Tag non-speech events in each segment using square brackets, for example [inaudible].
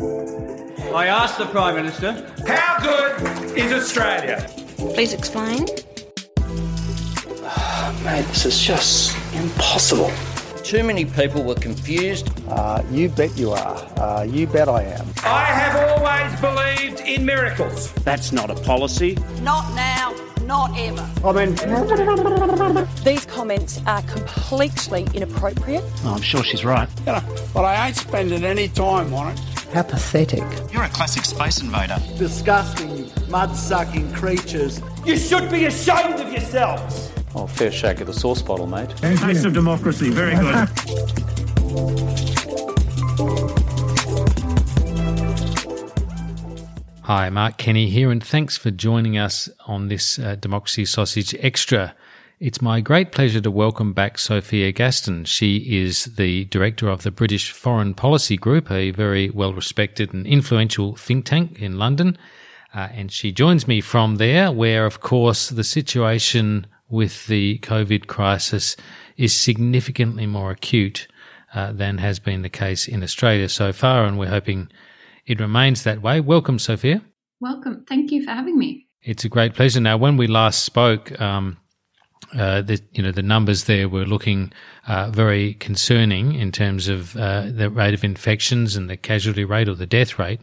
I asked the Prime Minister, how good is Australia? Please explain. Oh, mate, this is just impossible. Too many people were confused. Uh, you bet you are. Uh, you bet I am. I have always believed in miracles. That's not a policy. Not now, not ever. I mean, these comments are completely inappropriate. Oh, I'm sure she's right. You [laughs] know, but I ain't spending any time on it. How pathetic. You're a classic space invader. Disgusting, mud sucking creatures. You should be ashamed of yourselves. Oh, fair shake of the sauce bottle, mate. Taste of democracy, very good. Hi, Mark Kenny here, and thanks for joining us on this uh, Democracy Sausage Extra. It's my great pleasure to welcome back Sophia Gaston. She is the director of the British Foreign Policy Group, a very well respected and influential think tank in London. Uh, and she joins me from there, where, of course, the situation with the COVID crisis is significantly more acute uh, than has been the case in Australia so far, and we're hoping it remains that way. Welcome, Sophia. Welcome. Thank you for having me. It's a great pleasure. Now, when we last spoke, um, uh, the you know the numbers there were looking uh, very concerning in terms of uh, the rate of infections and the casualty rate or the death rate.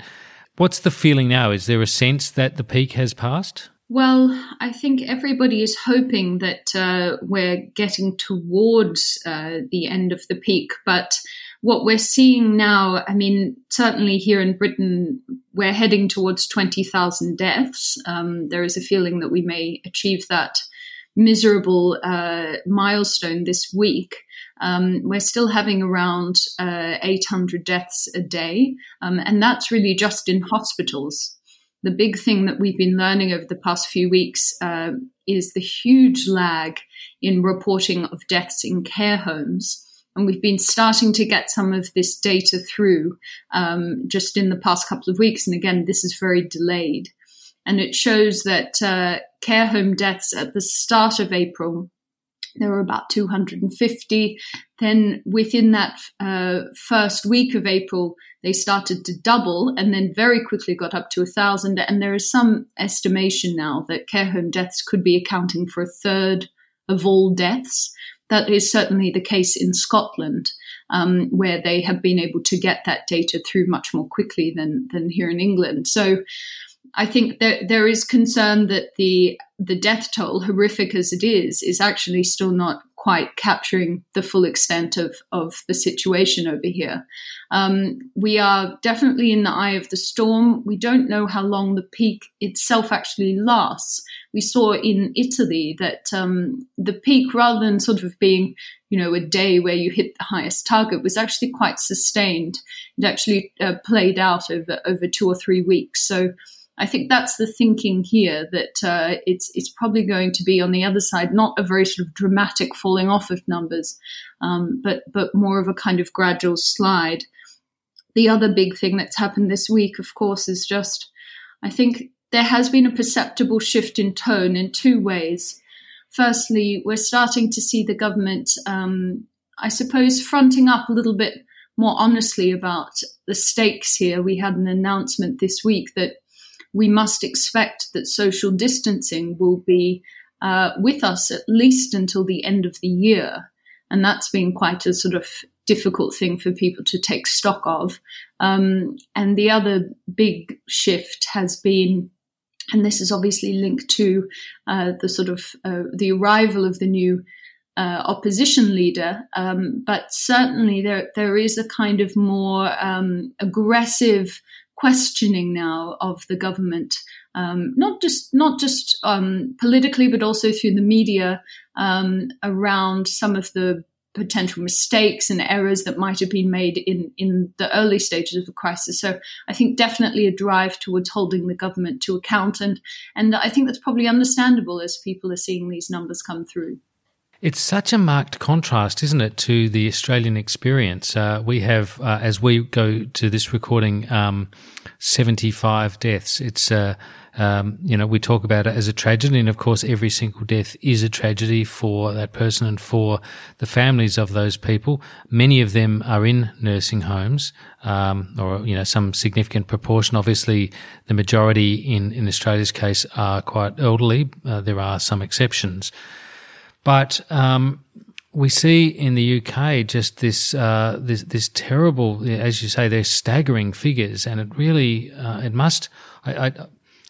What's the feeling now? Is there a sense that the peak has passed? Well, I think everybody is hoping that uh, we're getting towards uh, the end of the peak, but what we're seeing now, I mean, certainly here in Britain, we're heading towards 20,000 deaths. Um, there is a feeling that we may achieve that miserable uh, milestone this week. Um, we're still having around uh, 800 deaths a day, um, and that's really just in hospitals. The big thing that we've been learning over the past few weeks uh, is the huge lag in reporting of deaths in care homes. And we've been starting to get some of this data through um, just in the past couple of weeks. And again, this is very delayed and it shows that uh, care home deaths at the start of April there were about 250. Then within that uh, first week of April, they started to double and then very quickly got up to a thousand. And there is some estimation now that care home deaths could be accounting for a third of all deaths. That is certainly the case in Scotland, um, where they have been able to get that data through much more quickly than than here in England. So I think there there is concern that the the death toll, horrific as it is, is actually still not quite capturing the full extent of of the situation over here. Um, we are definitely in the eye of the storm. We don't know how long the peak itself actually lasts. We saw in Italy that um, the peak, rather than sort of being, you know, a day where you hit the highest target, was actually quite sustained. It actually uh, played out over over two or three weeks. So I think that's the thinking here that uh, it's it's probably going to be on the other side, not a very sort of dramatic falling off of numbers, um, but but more of a kind of gradual slide. The other big thing that's happened this week, of course, is just I think there has been a perceptible shift in tone in two ways. Firstly, we're starting to see the government, um, I suppose, fronting up a little bit more honestly about the stakes here. We had an announcement this week that we must expect that social distancing will be uh, with us at least until the end of the year. And that's been quite a sort of difficult thing for people to take stock of. Um, and the other big shift has been, and this is obviously linked to uh, the sort of uh, the arrival of the new uh, opposition leader, um, but certainly there there is a kind of more um, aggressive questioning now of the government, um, not just not just um, politically, but also through the media um, around some of the potential mistakes and errors that might have been made in, in the early stages of the crisis. So I think definitely a drive towards holding the government to account. And, and I think that's probably understandable as people are seeing these numbers come through. It's such a marked contrast, isn't it, to the Australian experience? Uh, we have, uh, as we go to this recording, um, 75 deaths. It's, uh, um, you know, we talk about it as a tragedy. And of course, every single death is a tragedy for that person and for the families of those people. Many of them are in nursing homes, um, or, you know, some significant proportion. Obviously, the majority in, in Australia's case are quite elderly. Uh, there are some exceptions. But um, we see in the UK just this uh, this this terrible, as you say, they're staggering figures, and it really uh, it must. I, I,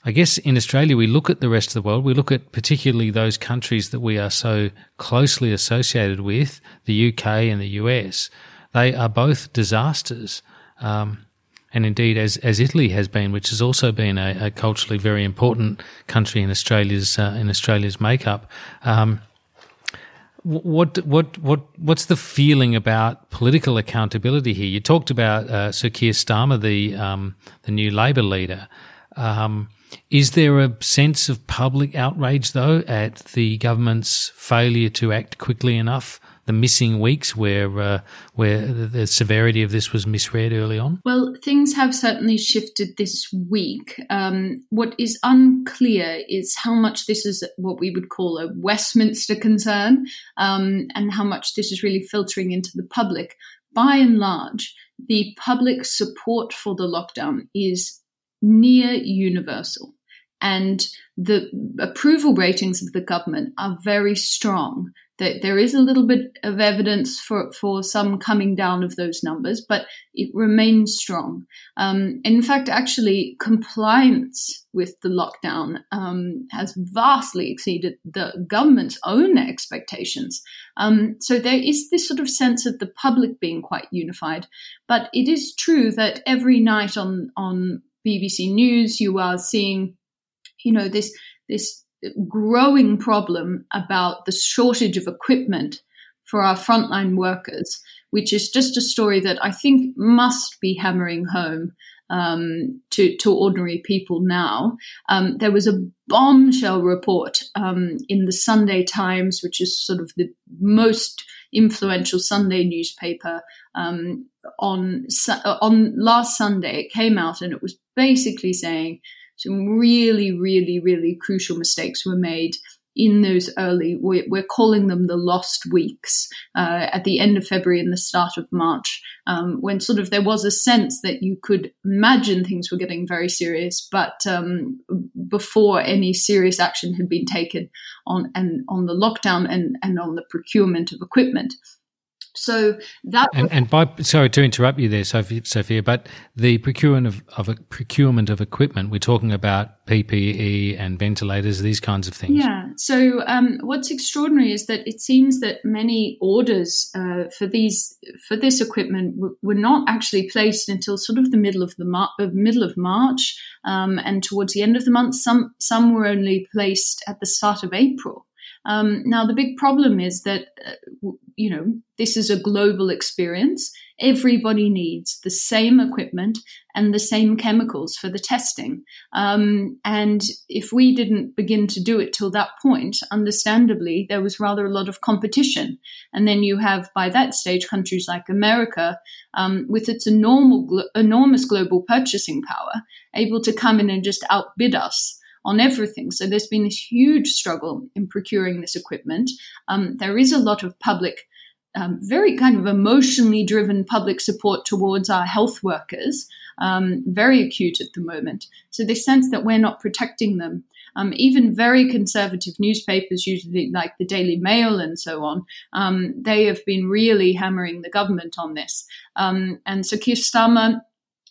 I, guess in Australia we look at the rest of the world. We look at particularly those countries that we are so closely associated with, the UK and the US. They are both disasters. Um, and indeed, as as Italy has been, which has also been a, a culturally very important country in Australia's uh, in Australia's makeup. Um, what what what what's the feeling about political accountability here? You talked about uh, Sir Keir Starmer, the um, the new Labour leader. Um, is there a sense of public outrage though at the government's failure to act quickly enough the missing weeks where uh, where the severity of this was misread early on? Well, things have certainly shifted this week. Um, what is unclear is how much this is what we would call a Westminster concern, um, and how much this is really filtering into the public. By and large, the public support for the lockdown is near universal. And the approval ratings of the government are very strong that there is a little bit of evidence for, for some coming down of those numbers, but it remains strong. Um, in fact, actually, compliance with the lockdown um, has vastly exceeded the government's own expectations. Um, so there is this sort of sense of the public being quite unified. But it is true that every night on on BBC News, you are seeing, you know, this this growing problem about the shortage of equipment for our frontline workers, which is just a story that I think must be hammering home um, to, to ordinary people now. Um, there was a bombshell report um, in the Sunday Times, which is sort of the most influential Sunday newspaper. Um, on on last Sunday, it came out and it was basically saying some really, really, really crucial mistakes were made in those early, we're, calling them the lost weeks uh, at the end of February and the start of March, um, when sort of there was a sense that you could imagine things were getting very serious, but um, before any serious action had been taken on and on the lockdown and, and on the procurement of equipment. So that and, and, by sorry to interrupt you there, Sophie, Sophia, but the procurement of, of a procurement of equipment, we're talking about PPE and ventilators, these kinds of things. Yeah. So um, what's extraordinary is that it seems that many orders uh, for these for this equipment w- were not actually placed until sort of the middle of the mar- uh, middle of March, um, and towards the end of the month, some some were only placed at the start of April. Um, now, the big problem is that, uh, you know, this is a global experience. Everybody needs the same equipment and the same chemicals for the testing. Um, and if we didn't begin to do it till that point, understandably, there was rather a lot of competition. And then you have, by that stage, countries like America, um, with its enormous, enormous global purchasing power, able to come in and just outbid us on everything. So there's been this huge struggle in procuring this equipment. Um, there is a lot of public, um, very kind of emotionally driven public support towards our health workers, um, very acute at the moment. So they sense that we're not protecting them. Um, even very conservative newspapers, usually like the Daily Mail and so on, um, they have been really hammering the government on this. Um, and so Keir Starmer,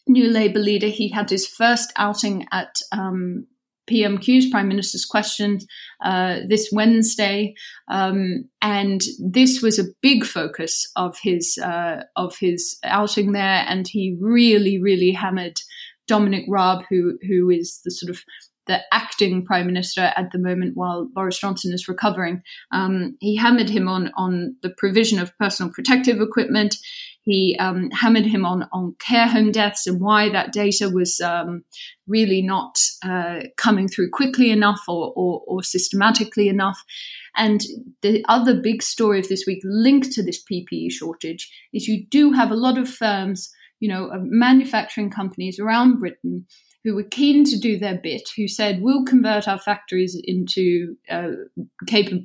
new Labour leader, he had his first outing at um, PMQs, Prime Minister's Questions, uh, this Wednesday, um, and this was a big focus of his uh, of his outing there, and he really, really hammered Dominic Raab, who who is the sort of the acting prime minister at the moment while Boris Johnson is recovering. Um, he hammered him on on the provision of personal protective equipment. He um, hammered him on on care home deaths and why that data was um, really not uh, coming through quickly enough or, or, or systematically enough. And the other big story of this week linked to this PPE shortage is you do have a lot of firms, you know, manufacturing companies around Britain who were keen to do their bit, who said, we'll convert our factories into uh,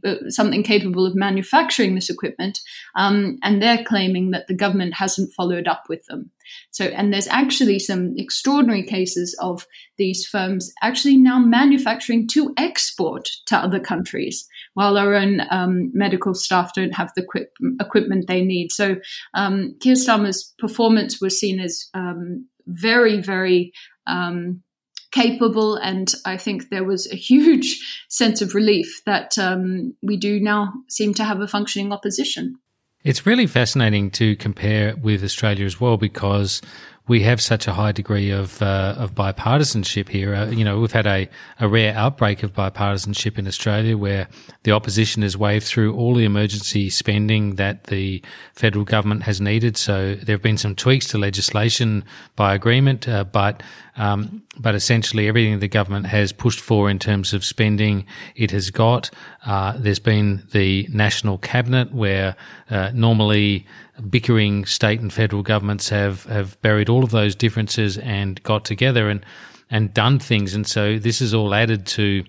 uh, something capable of manufacturing this equipment. Um, and they're claiming that the government hasn't followed up with them. So, and there's actually some extraordinary cases of these firms actually now manufacturing to export to other countries while our own um, medical staff don't have the equip- equipment they need. So, um, Keir Starmer's performance was seen as um, very, very um, capable. And I think there was a huge [laughs] sense of relief that um, we do now seem to have a functioning opposition. It's really fascinating to compare with Australia as well because we have such a high degree of uh, of bipartisanship here. Uh, you know, we've had a, a rare outbreak of bipartisanship in Australia where the opposition has waved through all the emergency spending that the federal government has needed. So there have been some tweaks to legislation by agreement, uh, but um, but essentially everything the government has pushed for in terms of spending, it has got. Uh, there's been the national cabinet where uh, normally bickering state and federal governments have, have buried all of those differences and got together and, and done things. And so this is all added to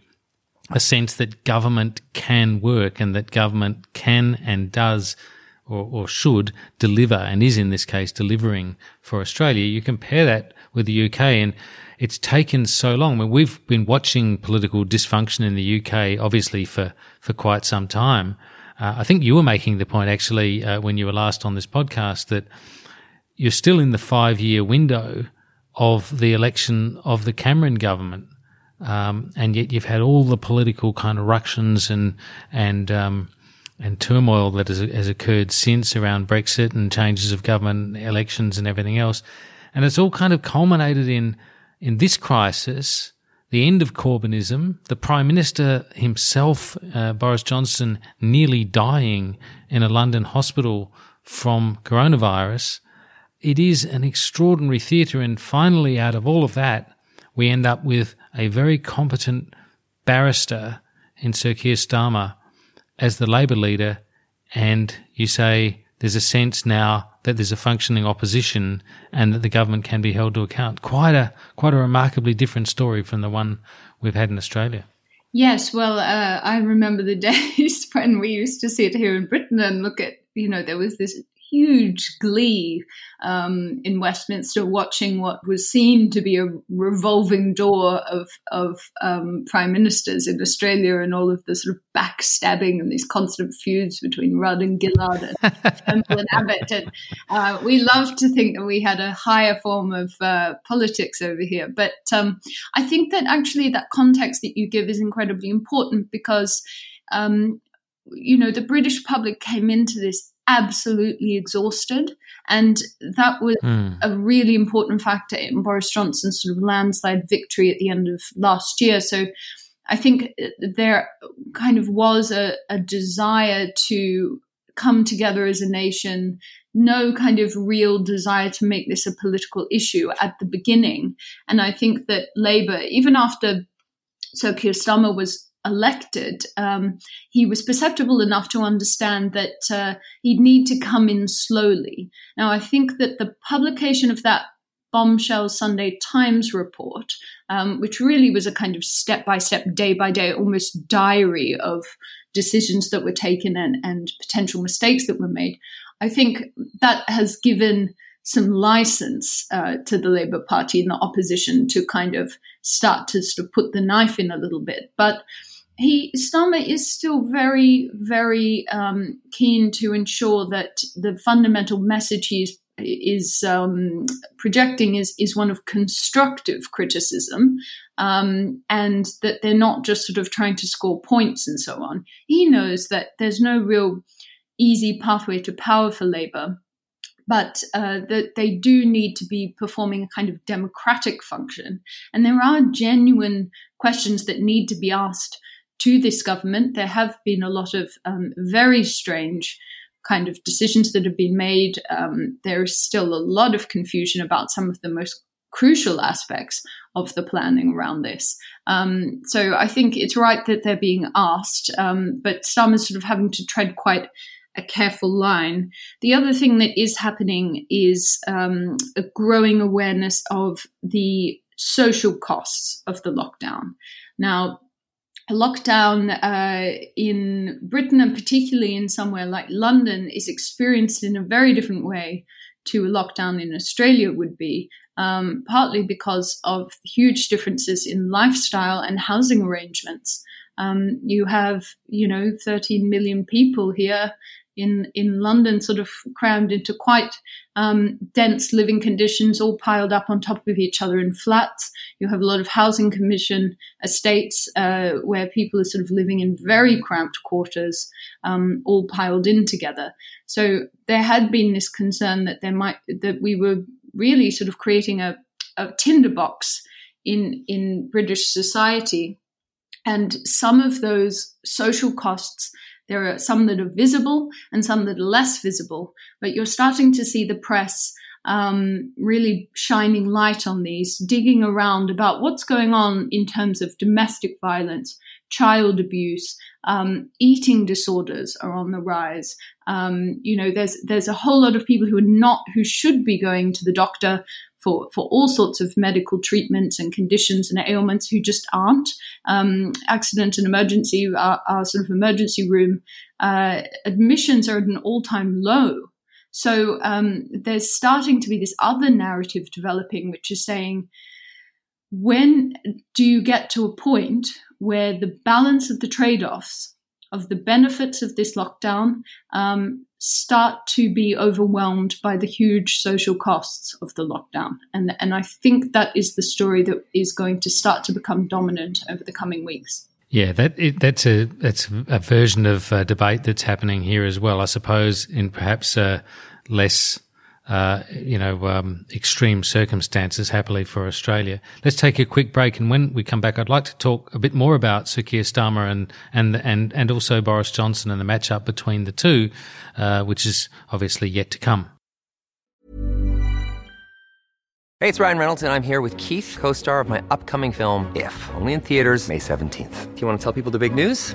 a sense that government can work and that government can and does or, or should deliver and is in this case delivering for Australia. You compare that with the UK and it's taken so long. I mean, we've been watching political dysfunction in the UK, obviously for, for quite some time. Uh, I think you were making the point actually uh, when you were last on this podcast that you're still in the five year window of the election of the Cameron government. Um, and yet you've had all the political kind of ructions and, and, um, and turmoil that has, has occurred since around Brexit and changes of government elections and everything else. And it's all kind of culminated in, in this crisis the end of Corbynism, the Prime Minister himself, uh, Boris Johnson, nearly dying in a London hospital from coronavirus. It is an extraordinary theatre, and finally, out of all of that, we end up with a very competent barrister in Sir Keir Starmer as the Labour leader, and you say there's a sense now that there's a functioning opposition and that the government can be held to account. Quite a quite a remarkably different story from the one we've had in Australia. Yes, well, uh, I remember the [laughs] days when we used to sit here in Britain and look at, you know, there was this huge glee um, in Westminster watching what was seen to be a revolving door of, of um, prime ministers in Australia and all of the sort of backstabbing and these constant feuds between Rudd and Gillard and [laughs] Turnbull and Abbott. And uh, we love to think that we had a higher form of uh, politics over here. But um, I think that actually that context that you give is incredibly important because um, you know, the British public came into this absolutely exhausted. And that was mm. a really important factor in Boris Johnson's sort of landslide victory at the end of last year. So I think there kind of was a, a desire to come together as a nation, no kind of real desire to make this a political issue at the beginning. And I think that Labour, even after Sir Keir Starmer was elected, um, he was perceptible enough to understand that uh, he'd need to come in slowly. Now, I think that the publication of that bombshell Sunday Times report, um, which really was a kind of step by step, day by day, almost diary of decisions that were taken and, and potential mistakes that were made, I think that has given some license uh, to the Labour Party and the opposition to kind of start to sort of put the knife in a little bit. But he Starmer is still very, very um, keen to ensure that the fundamental message he is is um, projecting is is one of constructive criticism, um, and that they're not just sort of trying to score points and so on. He knows that there's no real easy pathway to power for Labour but uh, that they do need to be performing a kind of democratic function. And there are genuine questions that need to be asked to this government. There have been a lot of um, very strange kind of decisions that have been made. Um, there is still a lot of confusion about some of the most crucial aspects of the planning around this. Um, so I think it's right that they're being asked, um, but some is sort of having to tread quite a careful line. The other thing that is happening is um, a growing awareness of the social costs of the lockdown. Now, lockdown uh, in Britain and particularly in somewhere like London is experienced in a very different way to a lockdown in Australia would be, um, partly because of huge differences in lifestyle and housing arrangements. Um, you have, you know, 13 million people here in in London, sort of crammed into quite um, dense living conditions, all piled up on top of each other in flats. You have a lot of housing commission estates uh, where people are sort of living in very cramped quarters, um, all piled in together. So there had been this concern that there might that we were really sort of creating a, a tinderbox in in British society, and some of those social costs there are some that are visible and some that are less visible, but you're starting to see the press um, really shining light on these, digging around about what's going on in terms of domestic violence, child abuse, um, eating disorders are on the rise. Um, you know, there's there's a whole lot of people who are not who should be going to the doctor for, for all sorts of medical treatments and conditions and ailments who just aren't. Um, accident and emergency, our, our, sort of emergency room uh, admissions are at an all time low. So um, there's starting to be this other narrative developing, which is saying, when do you get to a point where the balance of the trade offs of the benefits of this lockdown um, start to be overwhelmed by the huge social costs of the lockdown. And, and I think that is the story that is going to start to become dominant over the coming weeks. Yeah, that it, that's a that's a version of uh, debate that's happening here as well. I suppose in perhaps a less uh, you know, um, extreme circumstances, happily for Australia. Let's take a quick break, and when we come back, I'd like to talk a bit more about Sir Keir Starmer and and and and also Boris Johnson and the matchup between the two, uh, which is obviously yet to come. Hey, it's Ryan Reynolds, and I'm here with Keith, co-star of my upcoming film If, only in theaters May seventeenth. Do you want to tell people the big news?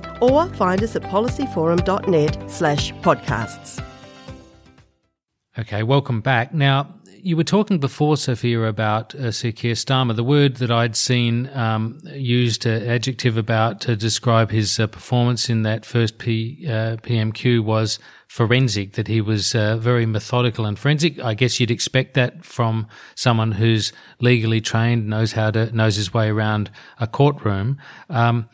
or find us at policyforum.net slash podcasts. Okay, welcome back. Now, you were talking before, Sophia, about uh, Sir Keir Starmer. The word that I'd seen um, used, uh, adjective about to describe his uh, performance in that first P, uh, PMQ was forensic, that he was uh, very methodical and forensic. I guess you'd expect that from someone who's legally trained, knows how to, knows his way around a courtroom. Um,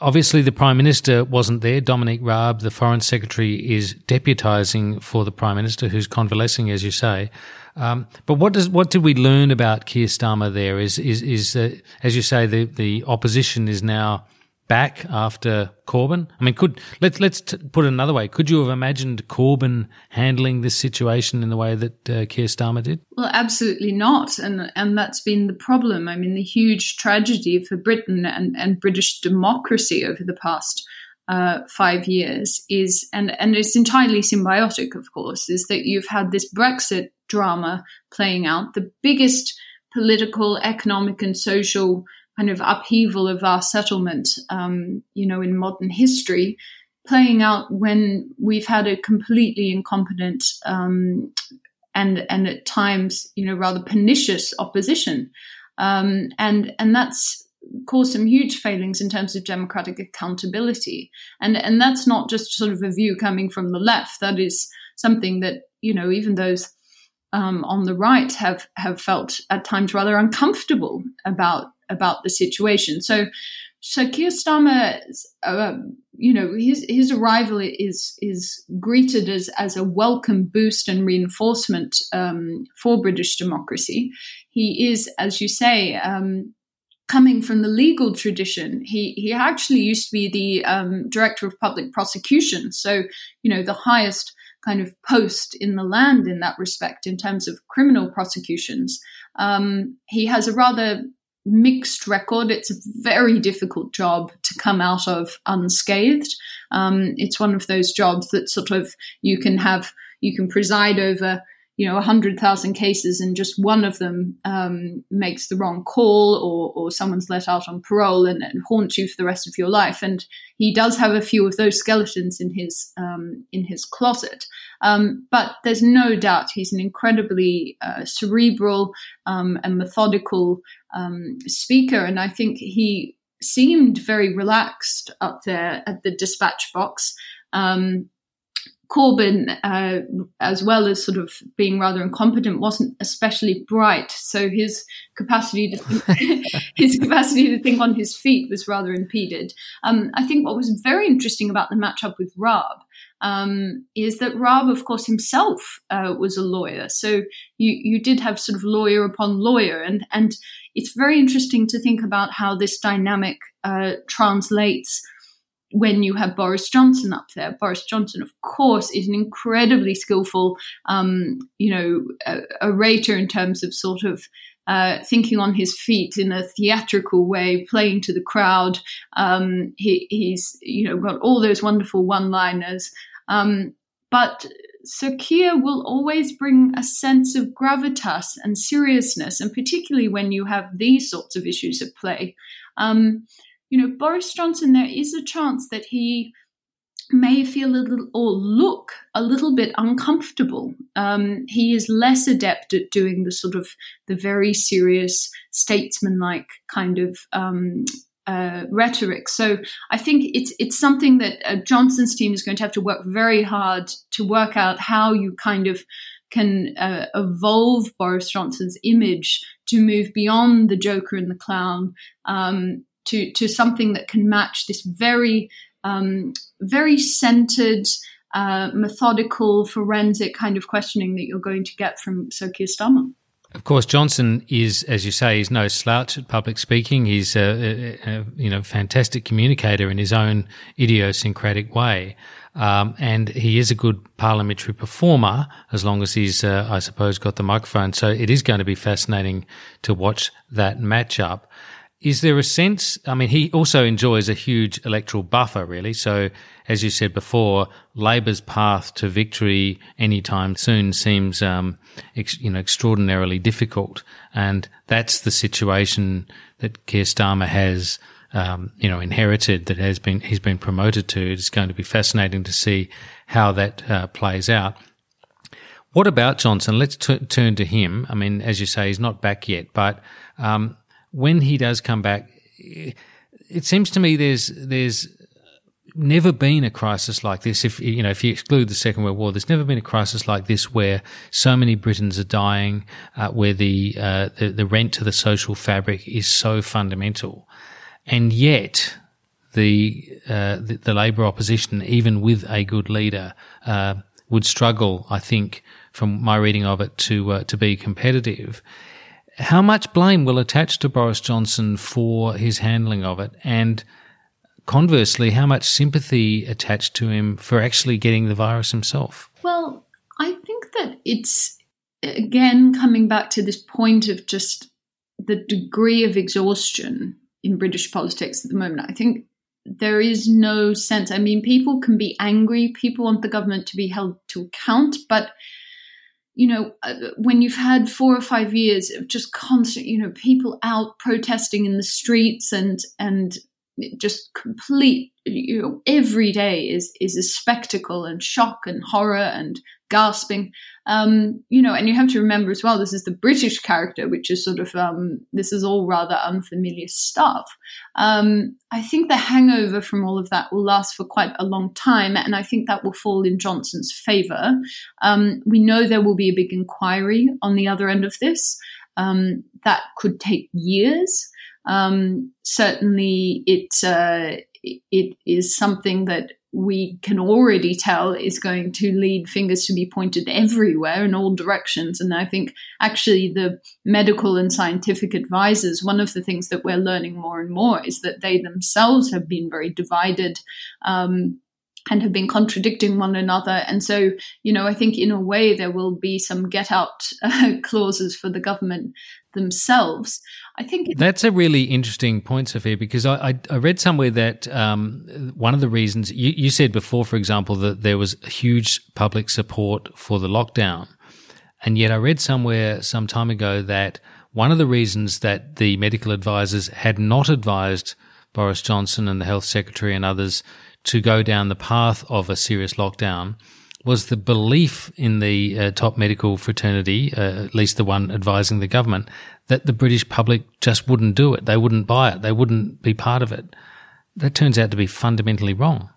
obviously the Prime Minister wasn't there. Dominic Raab, the Foreign Secretary, is deputising for the Prime Minister, who's convalescing, as you say. Um, but what does what did we learn about Keir Starmer? There is is is uh, as you say, the the opposition is now back after Corbyn? I mean, could let's let's t- put it another way. Could you have imagined Corbyn handling this situation in the way that uh, Keir Starmer did? Well, absolutely not, and and that's been the problem. I mean, the huge tragedy for Britain and and British democracy over the past uh, five years is, and, and it's entirely symbiotic, of course, is that you've had this Brexit drama playing out, the biggest political, economic, and social kind of upheaval of our settlement, um, you know, in modern history, playing out when we've had a completely incompetent um, and and at times, you know, rather pernicious opposition, um, and and that's caused some huge failings in terms of democratic accountability, and and that's not just sort of a view coming from the left. That is something that you know even those um, on the right have have felt at times rather uncomfortable about about the situation. So, so Keir Starmer, uh, you know, his his arrival is is greeted as as a welcome boost and reinforcement um, for British democracy. He is, as you say. Um, coming from the legal tradition, he he actually used to be the um, director of public prosecution, so you know the highest kind of post in the land in that respect in terms of criminal prosecutions. Um, he has a rather mixed record. It's a very difficult job to come out of unscathed. Um, it's one of those jobs that sort of you can have, you can preside over you know, 100,000 cases and just one of them um, makes the wrong call or, or someone's let out on parole and, and, haunts you for the rest of your life. And he does have a few of those skeletons in his, um, in his closet. Um, but there's no doubt he's an incredibly uh, cerebral um, and methodical um, speaker. And I think he seemed very relaxed up there at the dispatch box. Um, Corbyn, uh, as well as sort of being rather incompetent, wasn't especially bright. So his capacity to think, [laughs] his capacity to think on his feet was rather impeded. Um, I think what was very interesting about the matchup with Raab um, is that Raab, of course, himself uh, was a lawyer. So you you did have sort of lawyer upon lawyer, and and it's very interesting to think about how this dynamic uh, translates when you have Boris Johnson up there. Boris Johnson, of course, is an incredibly skillful, um, you know, orator in terms of sort of uh, thinking on his feet in a theatrical way, playing to the crowd. Um, he, he's, you know, got all those wonderful one-liners. Um, but Sir Keir will always bring a sense of gravitas and seriousness, and particularly when you have these sorts of issues at play. Um, you know, Boris Johnson, there is a chance that he may feel a little or look a little bit uncomfortable. Um, he is less adept at doing the sort of the very serious statesman-like kind of um, uh, rhetoric. So I think it's it's something that uh, Johnson's team is going to have to work very hard to work out how you kind of can uh, evolve Boris Johnson's image to move beyond the Joker and the clown um, to to something that can match this very um, very centered, uh, methodical, forensic kind of questioning that you're going to get from Sir Keir Starmer. Of course, Johnson is, as you say, he's no slouch at public speaking. He's a, a, a you know fantastic communicator in his own idiosyncratic way, um, and he is a good parliamentary performer as long as he's, uh, I suppose, got the microphone. So it is going to be fascinating to watch that matchup. Is there a sense? I mean, he also enjoys a huge electoral buffer, really. So, as you said before, Labour's path to victory anytime soon seems, um, ex, you know, extraordinarily difficult, and that's the situation that Keir Starmer has, um, you know, inherited. That has been he's been promoted to. It's going to be fascinating to see how that uh, plays out. What about Johnson? Let's t- turn to him. I mean, as you say, he's not back yet, but um, when he does come back, it seems to me there's there's never been a crisis like this. If you know, if you exclude the Second World War, there's never been a crisis like this where so many Britons are dying, uh, where the, uh, the the rent to the social fabric is so fundamental, and yet the uh, the, the, Labour opposition, even with a good leader, uh, would struggle. I think, from my reading of it, to uh, to be competitive. How much blame will attach to Boris Johnson for his handling of it? And conversely, how much sympathy attached to him for actually getting the virus himself? Well, I think that it's, again, coming back to this point of just the degree of exhaustion in British politics at the moment. I think there is no sense. I mean, people can be angry. People want the government to be held to account, but you know, uh, when you've had four or five years of just constant, you know, people out protesting in the streets and and just complete, you know, every day is is a spectacle and shock and horror and gasping. Um, you know, and you have to remember as well, this is the British character, which is sort of, um, this is all rather unfamiliar stuff. Um, I think the hangover from all of that will last for quite a long time, and I think that will fall in Johnson's favour. Um, we know there will be a big inquiry on the other end of this. Um, that could take years. Um, certainly, it, uh, it is something that we can already tell is going to lead fingers to be pointed everywhere in all directions. And I think actually the medical and scientific advisors, one of the things that we're learning more and more is that they themselves have been very divided. Um, and have been contradicting one another. And so, you know, I think in a way there will be some get out uh, [laughs] clauses for the government themselves. I think that's a really interesting point, Sophia, because I, I, I read somewhere that um, one of the reasons you, you said before, for example, that there was huge public support for the lockdown. And yet I read somewhere some time ago that one of the reasons that the medical advisors had not advised Boris Johnson and the health secretary and others to go down the path of a serious lockdown was the belief in the uh, top medical fraternity, uh, at least the one advising the government, that the British public just wouldn't do it. They wouldn't buy it. They wouldn't be part of it. That turns out to be fundamentally wrong.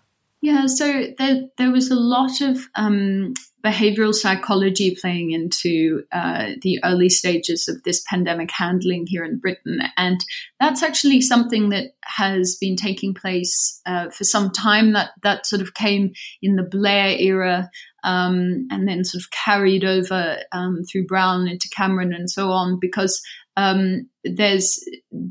Yeah, so there, there was a lot of um, behavioral psychology playing into uh, the early stages of this pandemic handling here in Britain. And that's actually something that has been taking place uh, for some time. That, that sort of came in the Blair era um, and then sort of carried over um, through Brown into Cameron and so on, because um, there's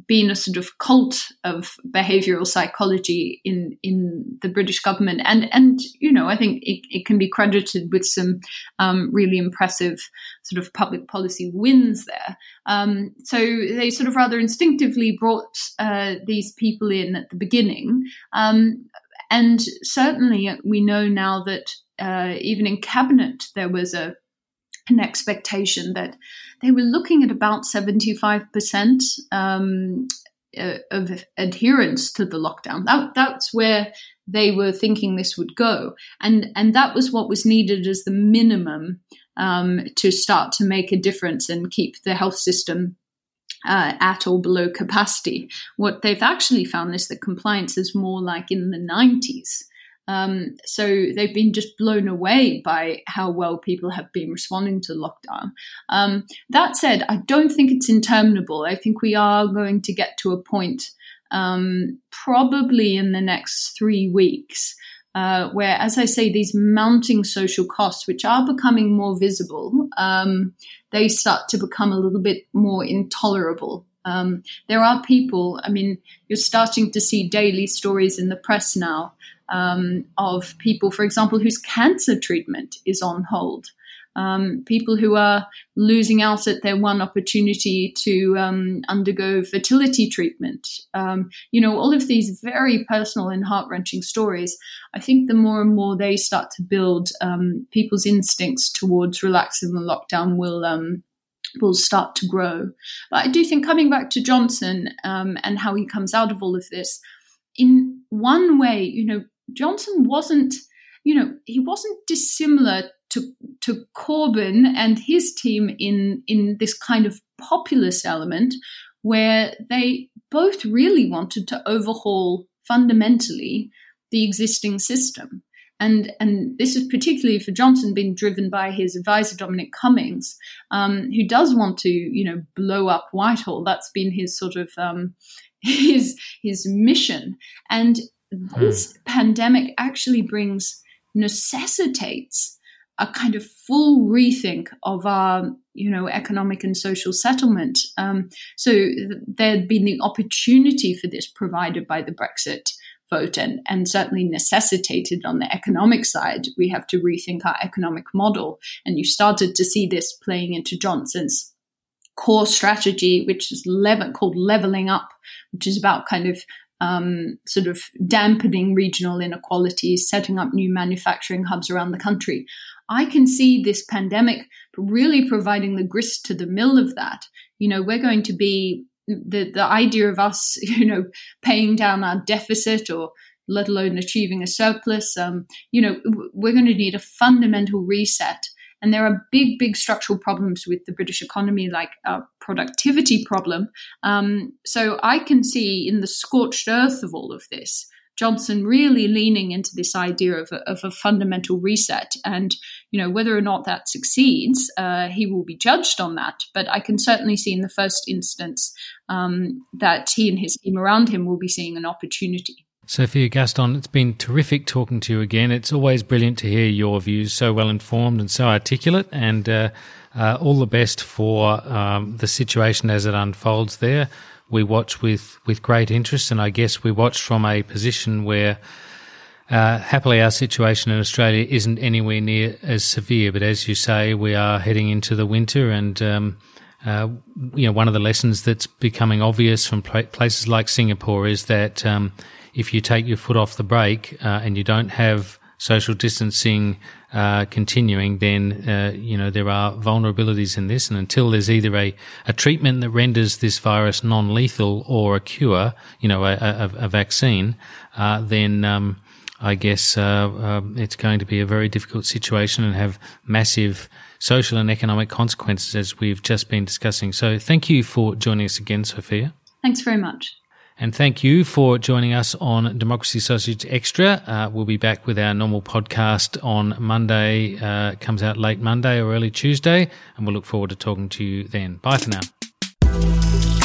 been a sort of cult of behavioral psychology in in the British government, and and you know I think it, it can be credited with some um, really impressive sort of public policy wins there. Um, so they sort of rather instinctively brought uh, these people in at the beginning, um, and certainly we know now that uh, even in cabinet there was a an expectation that they were looking at about 75% um, uh, of adherence to the lockdown. That, that's where they were thinking this would go. And, and that was what was needed as the minimum um, to start to make a difference and keep the health system uh, at or below capacity. What they've actually found is that compliance is more like in the 90s. Um, so they've been just blown away by how well people have been responding to lockdown. Um, that said, I don't think it's interminable. I think we are going to get to a point, um, probably in the next three weeks, uh, where, as I say, these mounting social costs, which are becoming more visible, um, they start to become a little bit more intolerable. Um, there are people, I mean, you're starting to see daily stories in the press now um, of people, for example, whose cancer treatment is on hold. Um, people who are losing out at their one opportunity to um, undergo fertility treatment. Um, you know, all of these very personal and heart wrenching stories. I think the more and more they start to build, um, people's instincts towards relaxing the lockdown will. Um, will start to grow. But I do think coming back to Johnson um, and how he comes out of all of this, in one way, you know, Johnson wasn't, you know, he wasn't dissimilar to to Corbyn and his team in in this kind of populist element where they both really wanted to overhaul fundamentally the existing system. And, and this is particularly for Johnson being driven by his advisor Dominic Cummings, um, who does want to, you know, blow up Whitehall. That's been his sort of um, [laughs] his his mission. And this mm. pandemic actually brings necessitates a kind of full rethink of our you know economic and social settlement. Um, so there'd been the opportunity for this provided by the brexit vote and, and certainly necessitated on the economic side. We have to rethink our economic model. And you started to see this playing into johnson's core strategy which is level, called leveling up which is about kind of um, sort of dampening regional inequalities, setting up new manufacturing hubs around the country. I can see this pandemic really providing the grist to the mill of that. You know, we're going to be the the idea of us, [laughs] you know, paying down our deficit or let alone achieving a surplus. Um, you know, we're going to need a fundamental reset. And there are big, big structural problems with the British economy, like a productivity problem. Um, so I can see in the scorched earth of all of this, Johnson really leaning into this idea of a, of a fundamental reset. And, you know, whether or not that succeeds, uh, he will be judged on that. But I can certainly see in the first instance um, that he and his team around him will be seeing an opportunity. Sophia Gaston, it's been terrific talking to you again. It's always brilliant to hear your views, so well informed and so articulate. And uh, uh, all the best for um, the situation as it unfolds there. We watch with, with great interest, and I guess we watch from a position where uh, happily our situation in Australia isn't anywhere near as severe. But as you say, we are heading into the winter, and um, uh, you know one of the lessons that's becoming obvious from places like Singapore is that um, if you take your foot off the brake uh, and you don't have social distancing uh, continuing, then uh, you know there are vulnerabilities in this, and until there's either a, a treatment that renders this virus non-lethal or a cure, you know, a, a, a vaccine, uh, then um, I guess uh, um, it's going to be a very difficult situation and have massive social and economic consequences as we've just been discussing. So, thank you for joining us again, Sophia. Thanks very much. And thank you for joining us on Democracy Sausage Extra. Uh, we'll be back with our normal podcast on Monday. Uh, comes out late Monday or early Tuesday, and we'll look forward to talking to you then. Bye for now.